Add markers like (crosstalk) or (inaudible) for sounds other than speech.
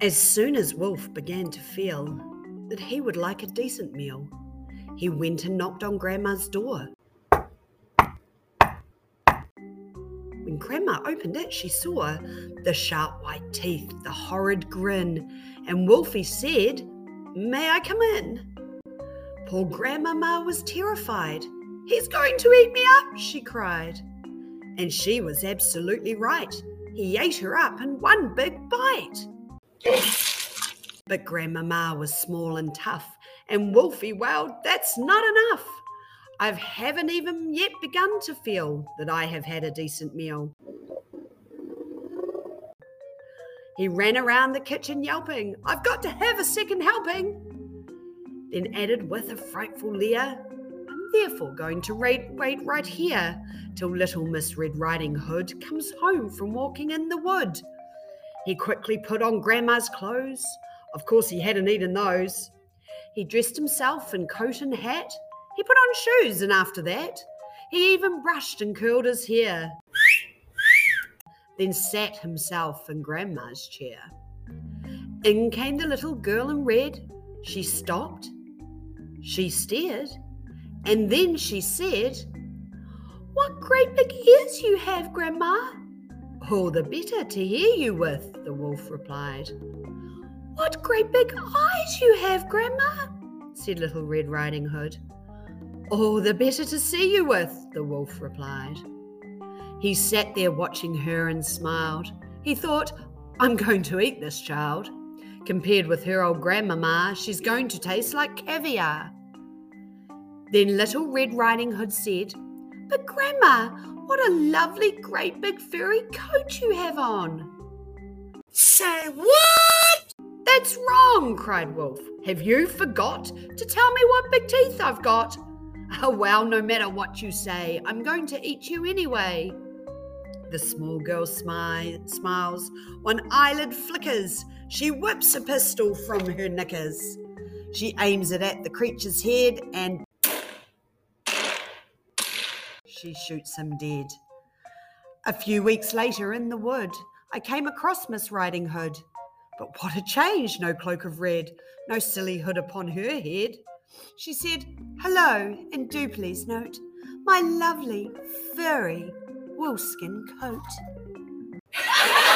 As soon as Wolf began to feel that he would like a decent meal, he went and knocked on Grandma's door. When Grandma opened it, she saw the sharp white teeth, the horrid grin, and Wolfie said, May I come in? Poor Grandmama was terrified. He's going to eat me up, she cried. And she was absolutely right. He ate her up in one big bite. But Grandmama was small and tough, and Wolfie wailed, That's not enough. I haven't even yet begun to feel that I have had a decent meal. He ran around the kitchen yelping, I've got to have a second helping. Then added with a frightful leer, I'm therefore going to wait, wait right here till little Miss Red Riding Hood comes home from walking in the wood. He quickly put on Grandma's clothes. Of course, he hadn't eaten those. He dressed himself in coat and hat. He put on shoes, and after that, he even brushed and curled his hair. then sat himself in Grandma's chair. In came the little girl in red. She stopped. She stared. And then she said, What great big ears you have, Grandma! All the better to hear you with, the wolf replied. What great big eyes you have, Grandma, said Little Red Riding Hood. All the better to see you with, the wolf replied. He sat there watching her and smiled. He thought, I'm going to eat this child. Compared with her old grandmama, she's going to taste like caviar. Then Little Red Riding Hood said, But Grandma, what a lovely, great big furry coat you have on. Say what? That's wrong, cried Wolf. Have you forgot to tell me what big teeth I've got? (laughs) Oh, well, no matter what you say, I'm going to eat you anyway. The small girl smi- smiles, one eyelid flickers. She whips a pistol from her knickers. She aims it at the creature's head and she shoots him dead. A few weeks later in the wood, I came across Miss Riding Hood. But what a change! No cloak of red, no silly hood upon her head. She said, Hello, and do please note my lovely, furry, woolskin coat. (laughs)